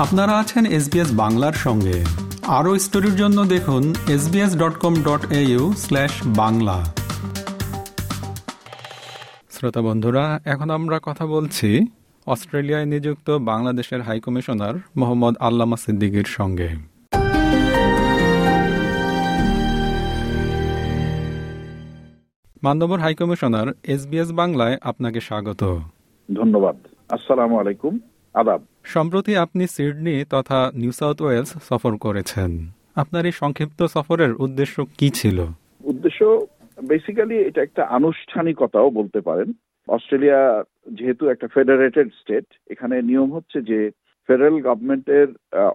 আপনারা আছেন এসবিএস বাংলার সঙ্গে। আরও স্টোরির জন্য দেখুন SBS dot com dot Bangla. শ্রোতা বন্ধুরা এখন আমরা কথা বলছি অস্ট্রেলিয়ায় নিযুক্ত বাংলাদেশের হাইকমিশনার মোহাম্মদ আল্লামা সিদ্দিকির সঙ্গে। মান্যবর হাইকমিশনার এসবিএস বাংলায় আপনাকে স্বাগত। ধন্যবাদ। আসসালামু আলাইকুম। আদাব। সম্প্রতি আপনি সিডনি তথা নিউ সাউথ ওয়েলস সফর করেছেন। আপনার এই সংক্ষিপ্ত সফরের উদ্দেশ্য কি ছিল? উদ্দেশ্য বেসিক্যালি এটা একটা আনুষ্ঠানিকতাও বলতে পারেন। অস্ট্রেলিয়া যেহেতু একটা ফেডারেটেড স্টেট এখানে নিয়ম হচ্ছে যে ফেডারেল গভর্নমেন্টের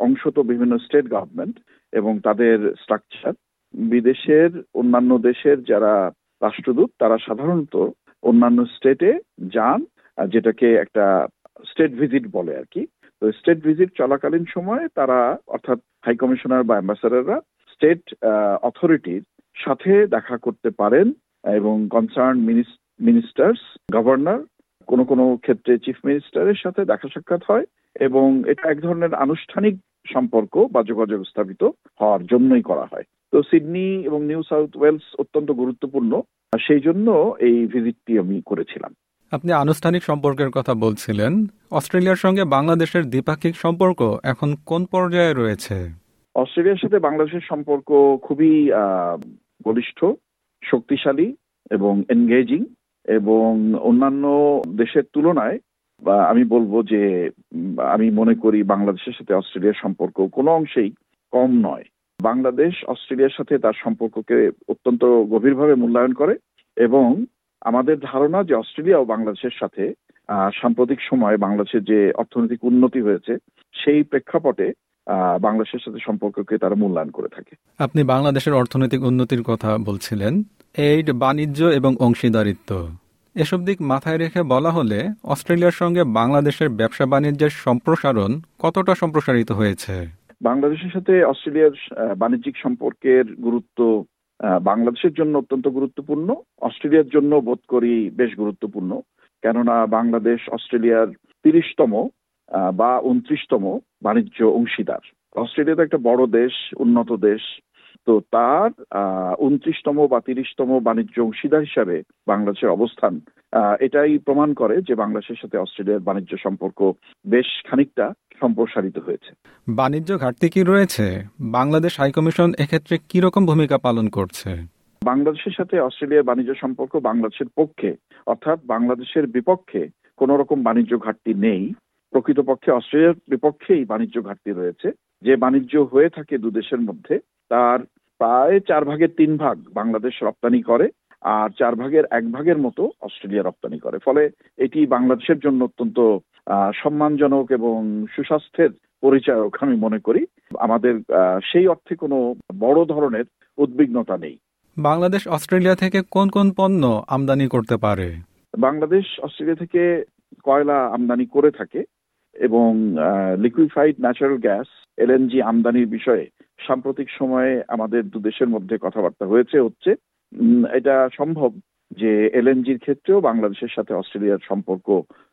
অংশ তো বিভিন্ন স্টেট গভর্নমেন্ট এবং তাদের স্ট্রাকচার। বিদেশের অন্যান্য দেশের যারা রাষ্ট্রদূত তারা সাধারণত অন্যান্য স্টেটে যান যেটাকে একটা স্টেট ভিজিট বলে আর কি তো স্টেট ভিজিট চলাকালীন সময় তারা, অর্থাৎ হাই কমিশনার বা অ্যাম্বাসাডাররা স্টেট অথরিটির সাথে দেখা করতে পারেন এবং কনসার্ন মিনিস্টার্স গভর্নর কোন কোন ক্ষেত্রে চিফ মিনিস্টারের সাথে দেখা সাক্ষাৎ হয় এবং এটা এক ধরনের আনুষ্ঠানিক সম্পর্ক বা যোগাযোগ স্থাপিত হওয়ার জন্যই করা হয়। তো সিডনি এবং নিউ সাউথ ওয়েলস অত্যন্ত গুরুত্বপূর্ণ সেই জন্য এই ভিজিটটি আমি করেছিলাম। আপনি আনুষ্ঠানিক সম্পর্কের কথা বলছিলেন, অস্ট্রেলিয়ার সঙ্গে বাংলাদেশের দ্বিপাক্ষিক সম্পর্ক এখন কোন পর্যায়ে রয়েছে? অস্ট্রেলিয়ার সাথে বাংলাদেশের সম্পর্ক খুবই বলিষ্ঠ, শক্তিশালী এবং এনগেজিং এবং অন্যান্য দেশের তুলনায় আমি বলব যে, আমি মনে করি বাংলাদেশের সাথে অস্ট্রেলিয়ার সম্পর্ক কোনো অংশেই কম নয়। বাংলাদেশ অস্ট্রেলিয়ার সাথে তার সম্পর্ককে অত্যন্ত গভীরভাবে মূল্যায়ন করে এবং আমাদের ধারণা যে অস্ট্রেলিয়া ও বাংলাদেশের সাথে সাম্প্রতিক সময়ে বাংলাদেশের যে অর্থনৈতিক উন্নতি হয়েছে সেই প্রেক্ষাপটে বাংলাদেশের সাথে সম্পর্ককে তারা মূল্যায়ন করে থাকে। আপনি বাংলাদেশের অর্থনৈতিক উন্নতির কথা বলছিলেন। এইড বাণিজ্য এবং অংশীদারিত্ব। এসব দিক মাথায় রেখে বলা হলে অস্ট্রেলিয়ার সঙ্গে বাংলাদেশের ব্যবসা বাণিজ্যের সম্প্রসারণ কতটা সম্প্রসারিত হয়েছে? বাংলাদেশের সাথে অস্ট্রেলিয়ার বাণিজ্যিক সম্পর্কের গুরুত্ব বাংলাদেশের জন্য অত্যন্ত গুরুত্বপূর্ণ, অস্ট্রেলিয়ার জন্য বোধ করি বেশ গুরুত্বপূর্ণ। কেননা বাংলাদেশ অস্ট্রেলিয়ার তিরিশতম বা উনত্রিশতম বাণিজ্য অংশীদার। অস্ট্রেলিয়া তো একটা বড় দেশ, উন্নত দেশ। তো তার উনত্রিশতম বা তিরিশতম বাণিজ্য অংশীদার হিসাবে বাংলাদেশের অবস্থান এটাই প্রমাণ করে যে বাংলাদেশের সাথে অস্ট্রেলিয়ার বাণিজ্য সম্পর্ক বেশ খানিকটা সম্প্রসারিত হয়েছে। বাণিজ্য ঘাটতি কি রয়েছে? বাংলাদেশ হাইকমিশন এক্ষেত্রে কি রকম ভূমিকা পালন করছে? বাংলাদেশের সাথে অস্ট্রেলিয়ার বাণিজ্য সম্পর্ক বাংলাদেশের পক্ষে অর্থাৎ বাংলাদেশের বিপক্ষে কোন রকম বাণিজ্য ঘাটতি নেই। প্রকৃতপক্ষে অস্ট্রেলিয়ার বিপক্ষেই বাণিজ্য ঘাটতি রয়েছে। যে বাণিজ্য হয়ে থাকে দুদেশের মধ্যে তার প্রায় চার ভাগের তিন ভাগ বাংলাদেশ রপ্তানি করে আর চার ভাগের এক ভাগের মতো অস্ট্রেলিয়া রপ্তানি করে। ফলে এটি বাংলাদেশের জন্য অত্যন্ত সম্মানজনক এবং সুস্বাস্থ্যের পরিচায়ক আমি মনে করি। আমাদের সেই অর্থে কোনো বড় ধরনের উদ্বিগ্নতা নেই। বাংলাদেশ অস্ট্রেলিয়া থেকে কোন কোন পণ্য আমদানি করতে পারে? বাংলাদেশ অস্ট্রেলিয়া থেকে কয়লা আমদানি করে থাকে এবং লিকুইফাইড ন্যাচারাল গ্যাস এলএনজি আমদানির বিষয়ে সাম্প্রতিক সময়ে আমাদের দু দেশের মধ্যে কথাবার্তা হয়েছে, হচ্ছে এটা সম্ভব যে এলএনজির ক্ষেত্রেও বাংলাদেশের সাথে অস্ট্রেলিয়ার সম্পর্ক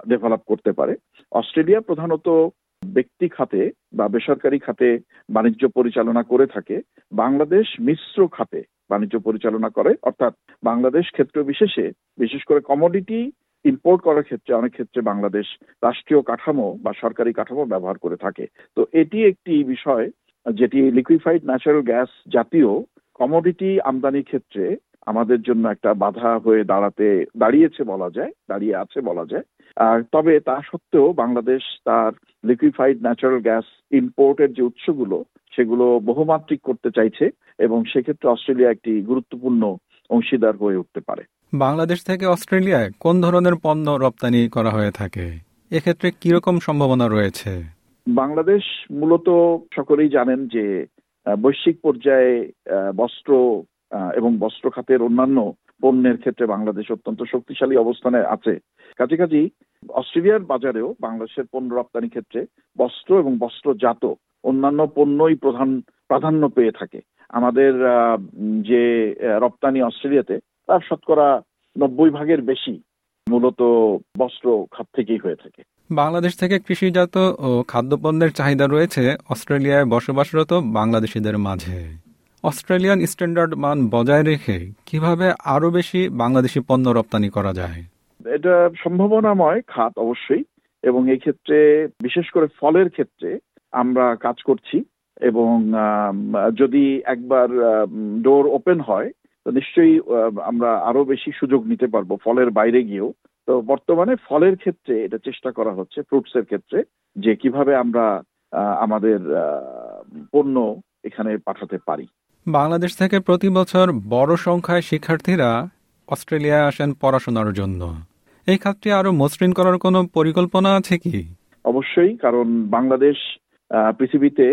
ডেভেলপ করতে পারে। অস্ট্রেলিয়া প্রধানত ব্যক্তি খাতে বা বেসরকারি খাতে বাণিজ্য পরিচালনা করে থাকে। বাংলাদেশ মিশ্র খাতে বাণিজ্য পরিচালনা করে, অর্থাৎ বাংলাদেশ ক্ষেত্র বিশেষে, বিশেষ করে কমোডিটি ইম্পোর্ট করার ক্ষেত্রে, অনেক ক্ষেত্রে বাংলাদেশ রাষ্ট্রীয় কাঠামো বা সরকারি কাঠামো ব্যবহার করে থাকে। তো এটি একটি বিষয় যেটি লিকুইফাইড ন্যাচারাল গ্যাস জাতীয় কমোডিটি আমদানির ক্ষেত্রে আমাদের জন্য একটা বাধা হয়ে দাঁড়াতে, দাঁড়িয়েছে বলা যায়, দাঁড়িয়ে আছে বলা যায়। আর তবে তা সত্ত্বেও বাংলাদেশ তার লিকুইফাইড ন্যাচারাল গ্যাস ইম্পোর্টের যে উৎসগুলো, সেগুলো বহুমাত্রিক করতে চাইছে এবং সেক্ষেত্রে অস্ট্রেলিয়া একটি গুরুত্বপূর্ণ অংশীদার হয়ে উঠতে পারে। বাংলাদেশ থেকে অস্ট্রেলিয়ায় কোন ধরনের পণ্য রপ্তানি করা হয়ে থাকে? এক্ষেত্রে কীরকম সম্ভাবনা রয়েছে? বাংলাদেশ মূলত সকলেই জানেন যে বৈশ্বিক পর্যায়ে বস্ত্র এবং বস্ত্র খাতের অন্যান্য পণ্যের ক্ষেত্রে বাংলাদেশ অত্যন্ত শক্তিশালী অবস্থানে আছে। কাছাকাছি অস্ট্রেলিয়ার বাজারেও বাংলাদেশের পণ্য রপ্তানি ক্ষেত্রে বস্ত্র এবং বস্ত্রজাত অন্যান্য পণ্যই প্রধান প্রাধান্য পেয়ে থাকে। আমাদের যে রপ্তানি অস্ট্রেলিয়াতে তার শতকরা নব্বই ভাগের বেশি মূলত বস্ত্র খাত থেকেই হয়ে থাকে। বাংলাদেশ থেকে কৃষিজাত ও খাদ্যপণ্যের চাহিদা রয়েছে অস্ট্রেলিয়ায় বসবাসরত বাংলাদেশিদের মাঝে। অস্ট্রেলিয়ান স্ট্যান্ডার্ড মান বজায় রেখে কীভাবে আরও বেশি বাংলাদেশি পণ্য রপ্তানি করা যায়? এটা সম্ভাবনাময় খাত অবশ্যই, এবং এই ক্ষেত্রে বিশেষ করে ফলের ক্ষেত্রে আমরা কাজ করছি, এবং যদি একবার ডোর ওপেন হয়, তো নিশ্চয়ই আমরা আরও বেশি সুযোগ নিতে পারব ফলের বাইরে গিয়েও। তো বর্তমানে ফলের ক্ষেত্রে এটা চেষ্টা করা হচ্ছে ফ্রুটস এর ক্ষেত্রে যে কীভাবে আমরা আমাদের পণ্য এখানে পাঠাতে পারি। বাংলাদেশ থেকে প্রতি বছর বড় সংখ্যায় শিক্ষার্থীরা অস্ট্রেলিয়ায় আসেন পড়াশোনার জন্য। এই খাতটি আরও মসৃণ করার কোনো পরিকল্পনা আছে কি? অবশ্যই কারণ বাংলাদেশ পৃথিবীতে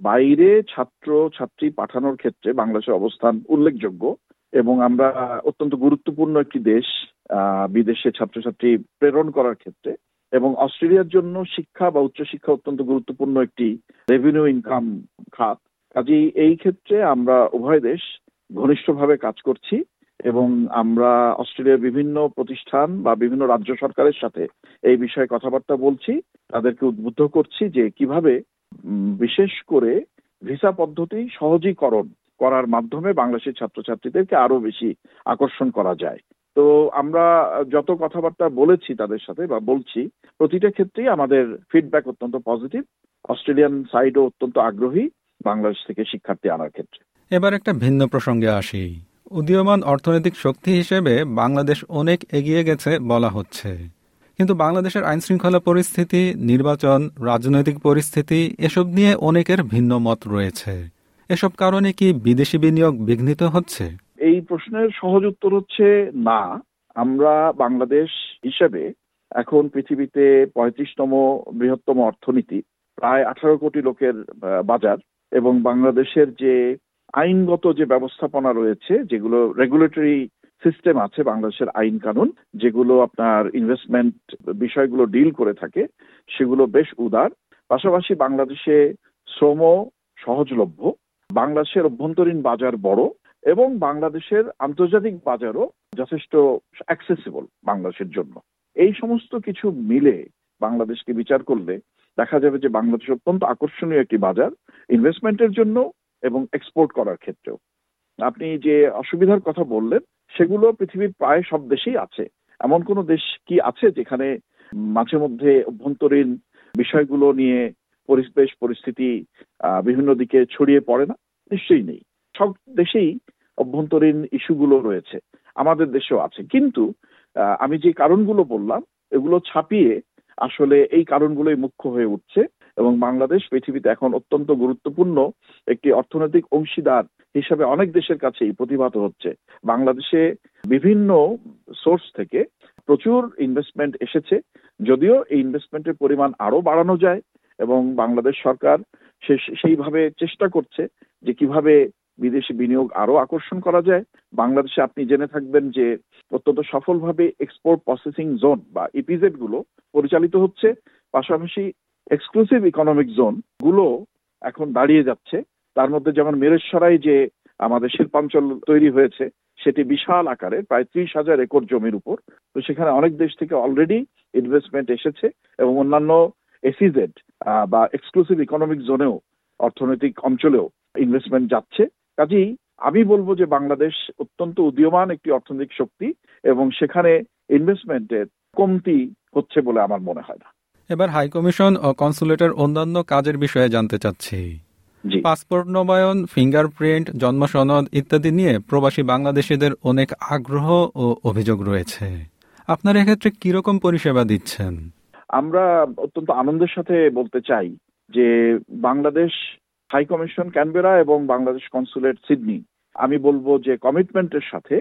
বাইরে ছাত্র ছাত্রী পাঠানোর ক্ষেত্রে বাংলাদেশের অবস্থান উল্লেখযোগ্য। এবং আমরা অত্যন্ত গুরুত্বপূর্ণ একটি দেশ বিদেশে ছাত্রছাত্রী প্রেরণ করার ক্ষেত্রে এবং অস্ট্রেলিয়ার জন্য শিক্ষা বা উচ্চশিক্ষা অত্যন্ত গুরুত্বপূর্ণ একটি রেভিনিউ ইনকাম খাত। কাজেই এই ক্ষেত্রে আমরা উভয় দেশ ঘনিষ্ঠভাবে কাজ করছি এবং আমরা অস্ট্রেলিয়ার বিভিন্ন প্রতিষ্ঠান বা বিভিন্ন রাজ্য সরকারের সাথে এই বিষয়ে কথাবার্তা বলছি, তাদেরকে উদ্বুদ্ধ করছি যে কীভাবে বিশেষ করে ভিসা পদ্ধতি সহজীকরণ করার মাধ্যমে বাংলাদেশের ছাত্রছাত্রীদেরকে আরও বেশি আকর্ষণ করা যায়। তো আমরা যত কথাবার্তা বলেছি তাদের সাথে বা বলছি, প্রতিটা ক্ষেত্রেই আমাদের ফিডব্যাক অত্যন্ত পজিটিভ অস্ট্রেলিয়ান সাইডও অত্যন্ত আগ্রহী বাংলাদেশ থেকে শিক্ষার্থী আনার ক্ষেত্রে। এবার একটা ভিন্ন প্রসঙ্গে আসি। উদীয়মান অর্থনৈতিক শক্তি হিসেবে বাংলাদেশ অনেক এগিয়ে গেছে বলা হচ্ছে। কিন্তু বাংলাদেশের আইন শৃঙ্খলা পরিস্থিতি, নির্বাচন, রাজনৈতিক পরিস্থিতি, এসব নিয়ে অনেকের ভিন্ন মত রয়েছে। এসব কারণে কি বিদেশি বিনিয়োগ বিঘ্নিত হচ্ছে? এই প্রশ্নের সহজ উত্তর হচ্ছে না। আমরা বাংলাদেশ হিসেবে এখন পৃথিবীতে পঁয়ত্রিশতম বৃহত্তম অর্থনীতি, প্রায় আঠারো কোটি লোকের বাজার এবং বাংলাদেশের যে আইনগত যে ব্যবস্থাপনা রয়েছে, যেগুলো রেগুলেটরি সিস্টেম আছে বাংলাদেশের আইন কানুন, যেগুলো আপনার ইনভেস্টমেন্ট বিষয়গুলো ডিল করে থাকে, সেগুলো বেশ উদার। পাশাপাশি বাংলাদেশে শ্রম সহজলভ্য। বাংলাদেশের অভ্যন্তরীণ বাজার বড় এবং বাংলাদেশের আন্তর্জাতিক বাজারও যথেষ্ট অ্যাক্সেসিবল বাংলাদেশের জন্য। এই সমস্ত কিছু মিলে বাংলাদেশকে বিচার করলে দেখা যাবে যে বাংলাদেশ অত্যন্ত আকর্ষণীয় একটি বাজার ইনভেস্টমেন্টের জন্য এবং এক্সপোর্ট করার ক্ষেত্রেও। আপনি যে অসুবিধার কথা বললেন, সেগুলো পৃথিবীর প্রায় সব দেশেই আছে। এমন কোন দেশ কি আছে যেখানে মাঝে মধ্যে অভ্যন্তরীণ বিষয়গুলো নিয়ে পরিবেশ পরিস্থিতি বিভিন্ন দিকে ছড়িয়ে পড়ে না? নিশ্চয়ই নেই। সব দেশেই অভ্যন্তরীণ ইস্যুগুলো রয়েছে। আমাদের দেশেও আছে। কিন্তু আমি যে কারণগুলো বললাম, এগুলো ছাপিয়ে আসলে এই কারণগুলোই মুখ্য হয়ে উঠছে এবং বাংলাদেশ পৃথিবীতে এখন অত্যন্ত গুরুত্বপূর্ণ একটি অর্থনৈতিক অংশীদার হিসাবে অনেক দেশের কাছেই প্রতিভাত হচ্ছে। বাংলাদেশে বিভিন্ন সোর্স থেকে প্রচুর ইনভেস্টমেন্ট এসেছে। যদিও এই ইনভেস্টমেন্টের পরিমাণ আরও বাড়ানো যায় এবং বাংলাদেশ সরকার সেইভাবে চেষ্টা করছে। যে কীভাবে বিদেশি বিনিয়োগ আরও আকর্ষণ করা যায়। বাংলাদেশে আপনি জেনে থাকবেন যে অত্যন্ত সফলভাবে এক্সপোর্ট প্রসেসিং জোন বা ইপিজেডগুলো পরিচালিত হচ্ছে। পাশাপাশি এক্সক্লুসিভ ইকোনমিক জোনগুলো এখন দাঁড়িয়ে যাচ্ছে। তার মধ্যে যেমন মেরেশ্বরাই যে আমাদের শিল্পাঞ্চল তৈরি হয়েছে, সেটি বিশাল আকারে প্রায় ত্রিশ হাজার একর জমির উপর। তো সেখানে অনেক দেশ থেকে অলরেডি ইনভেস্টমেন্ট এসেছে এবং অন্যান্য এসিজেড বা এক্সক্লুসিভ ইকোনমিক জোনেও অর্থনৈতিক অঞ্চলেও ইনভেস্টমেন্ট যাচ্ছে। কাজেই আমি বলব যে বাংলাদেশ অত্যন্ত উদীয়মান একটি অর্থনৈতিক শক্তি এবং সেখানে ইনভেস্টমেন্টের কমতি হচ্ছে বলে আমার মনে হয় না। এবার হাইকমিশন ও কনসুলেটের অন্যান্য কাজের বিষয়ে জানতে চাচ্ছি। পাসপোর্ট নবায়ন ফিঙ্গারপ্রিন্ট জন্ম সনদ ইত্যাদি নিয়ে প্রবাসী বাংলাদেশিদের অনেক আগ্রহ ও অভিযোগ রয়েছে। আপনার এক্ষেত্রে কীরকম পরিষেবা দিচ্ছেন? আমরা অত্যন্ত আনন্দের সাথে বলতে চাই যে বাংলাদেশ হাই কমিশন ক্যানবেরা এবং বাংলাদেশ কনসুলেট সিডনি আমি বলব যে কমিটমেন্টের সাথে,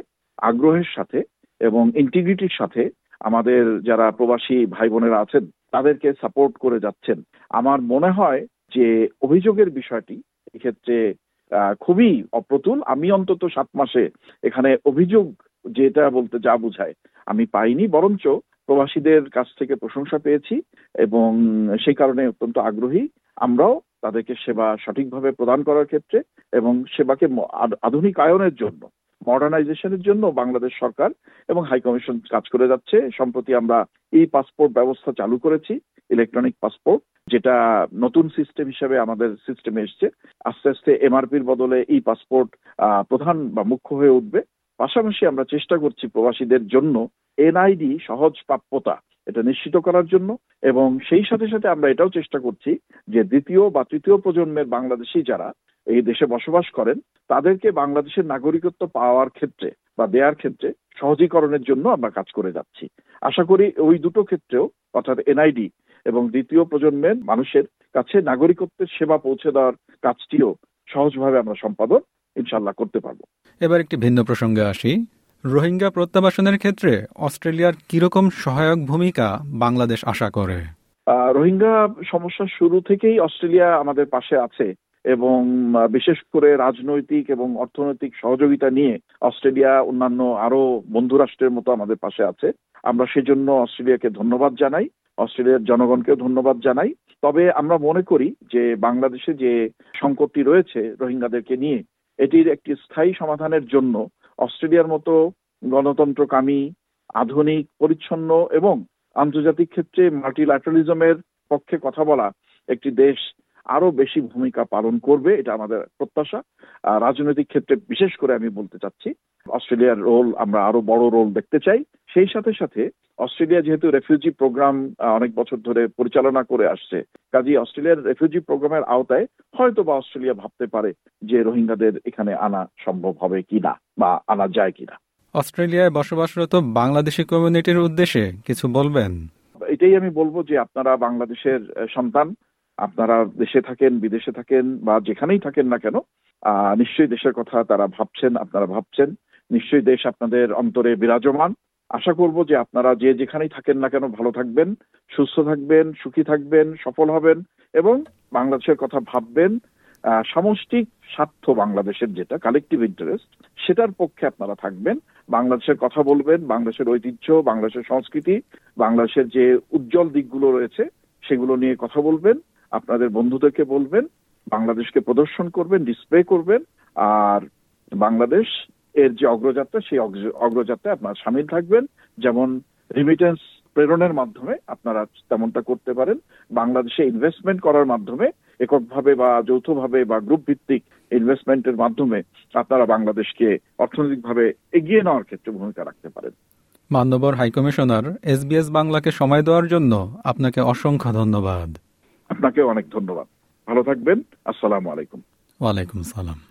আগ্রহের সাথে এবং ইন্টিগ্রিটির সাথে আমাদের যারা প্রবাসী ভাই বোনেরা আছেন, তাদেরকে সাপোর্ট করে যাচ্ছেন। আমার মনে হয় যে অভিযোগের বিষয়টি এক্ষেত্রে খুবই অপ্রতুল। আমি অন্তত সাত মাসে এখানে অভিযোগ যেটা বলতে যা বুঝায়, আমি পাইনি। বরঞ্চ প্রবাসীদের কাছ থেকে প্রশংসা পেয়েছি এবং সেই কারণে অত্যন্ত আগ্রহী। আমরাও তাদেরকে সেবা সঠিকভাবে প্রদান করার ক্ষেত্রে এবং সেবাকে আধুনিক আয়নের জন্য, মডার্নাইজেশনের জন্য বাংলাদেশ সরকার এবং হাই কমিশন কাজ করে যাচ্ছে। সম্প্রতি আমরা ই পাসপোর্ট ব্যবস্থা চালু করেছি, ইলেকট্রনিক পাসপোর্ট, যেটা নতুন সিস্টেম হিসেবে আমাদের সিস্টেমে এসছে। আস্তে আস্তে এমআরপির বদলে ই পাসপোর্ট প্রধান বা মুখ্য হয়ে উঠবে। পাশাপাশি আমরা চেষ্টা করছি প্রবাসীদের জন্য এনআইডি সহজ প্রাপ্যতা এটা নিশ্চিত করার জন্য এবং সেই সাথে সাথে আমরা এটাও চেষ্টা করছি যে দ্বিতীয় বা তৃতীয় প্রজন্মের বাংলাদেশি যারা এই দেশে বসবাস করেন, তাদেরকে বাংলাদেশের নাগরিকত্ব পাওয়ার ক্ষেত্রে বা দেওয়ার ক্ষেত্রে সহজীকরণের জন্য আমরা কাজ করে যাচ্ছি। আশা করি ওই দুটো ক্ষেত্রেও, অর্থাৎ এনআইডি এবং দ্বিতীয় প্রজন্মের মানুষের কাছে নাগরিকত্বের সেবা পৌঁছে দেওয়ার কাজটিও সহজভাবে আমরা সম্পাদন ইনশাল্লাহ করতে পারব। এবার একটি ভিন্ন প্রসঙ্গে আসি। রোহিঙ্গা প্রত্যাবাসনের ক্ষেত্রে অস্ট্রেলিয়ার কীরকম সহায়ক ভূমিকা বাংলাদেশ আশা করে? রোহিঙ্গা সমস্যা শুরু থেকেই অস্ট্রেলিয়া আমাদের পাশে আছে এবং বিশেষ করে রাজনৈতিক এবং অর্থনৈতিক সহযোগিতা নিয়ে অস্ট্রেলিয়া অন্যান্য আরও বন্ধু রাষ্ট্রের মতো আমাদের পাশে আছে। আমরা সেজন্য অস্ট্রেলিয়াকে ধন্যবাদ জানাই, অস্ট্রেলিয়ার জনগণকেও ধন্যবাদ জানাই। তবে আমরা মনে করি যে বাংলাদেশে যে সংকটটি রয়েছে রোহিঙ্গাদেরকে নিয়ে, এটির একটি স্থায়ী সমাধানের জন্য অস্ট্রেলিয়ার মতো গণতন্ত্রকামী, আধুনিক, পরিচ্ছন্ন এবং আন্তর্জাতিক ক্ষেত্রে মাল্টিল্যাটারালিজমের পক্ষে কথা বলা একটি দেশ আরও বেশি ভূমিকা পালন করবে, এটা আমাদের প্রত্যাশা। রাজনৈতিক ক্ষেত্রে বিশেষ করে আমি বলতে চাচ্ছি অস্ট্রেলিয়ার রোল আমরা আরও বড় রোল দেখতে চাই। সেই সাথে সাথে অস্ট্রেলিয়া যেহেতু রেফিউজি প্রোগ্রাম অনেক বছর ধরে পরিচালনা করে আসছে কাজী অস্ট্রেলিয়ার রেফিউজি প্রোগ্রামের আওতায় হয়তো বা অস্ট্রেলিয়া ভাবতে পারে যে রোহিঙ্গাদের এখানে আনা সম্ভব হবে কিনা বা আনা যায় কিনা। অস্ট্রেলিয়ায় বসবাসরত বাংলাদেশি কমিউনিটির উদ্দেশ্যে কিছু বলবেন? এটাই আমি বলব যে আপনারা বাংলাদেশের সন্তান আপনারা দেশে থাকেন বিদেশে থাকেন বা যেখানেই থাকেন না কেন নিশ্চয়ই দেশের কথা তারা ভাবছেন আপনারা ভাবছেন। নিশ্চয়ই দেশ আপনাদের অন্তরে বিরাজমান। আশা করব যে আপনারা যে যেখানেই থাকেন না কেন ভালো থাকবেন, সুস্থ থাকবেন, সুখী থাকবেন, সফল হবেন এবং বাংলাদেশের কথা ভাববেন সামষ্টিক স্বার্থ বাংলাদেশের যেটা কালেকটিভ ইন্টারেস্ট সেটার পক্ষে আপনারা থাকবেন। বাংলাদেশের কথা বলবেন, বাংলাদেশের ঐতিহ্য, বাংলাদেশের সংস্কৃতি, বাংলাদেশের যে উজ্জ্বল দিকগুলো রয়েছে, সেগুলো নিয়ে কথা বলবেন, আপনাদের বন্ধুদেরকে বলবেন, বাংলাদেশকে প্রদর্শন করবেন ডিসপ্লে করবেন, আর বাংলাদেশ এর যে অগ্রযাত্রা সেই অগ্রযাত্রায় আপনারা সামিল থাকবেন। যেমন রিমিটেন্স প্রেরণের মাধ্যমে আপনারা তেমনটা করতে পারেন। বাংলাদেশে ইনভেস্টমেন্ট করার মাধ্যমে এককভাবে বা যৌথভাবে বা গ্রুপ ভিত্তিক ইনভেস্টমেন্টের মাধ্যমে আপনারা বাংলাদেশকে অর্থনৈতিকভাবে এগিয়ে নেওয়ার ক্ষেত্রে ভূমিকা রাখতে পারেন। মান্যবর হাইকমিশনার এস এসবিএস বাংলাকে সময় দেওয়ার জন্য আপনাকে অসংখ্য ধন্যবাদ। আপনাকে অনেক ধন্যবাদ। ভালো থাকবেন। আসসালামু আলাইকুম। ওয়ালাইকুম সালাম।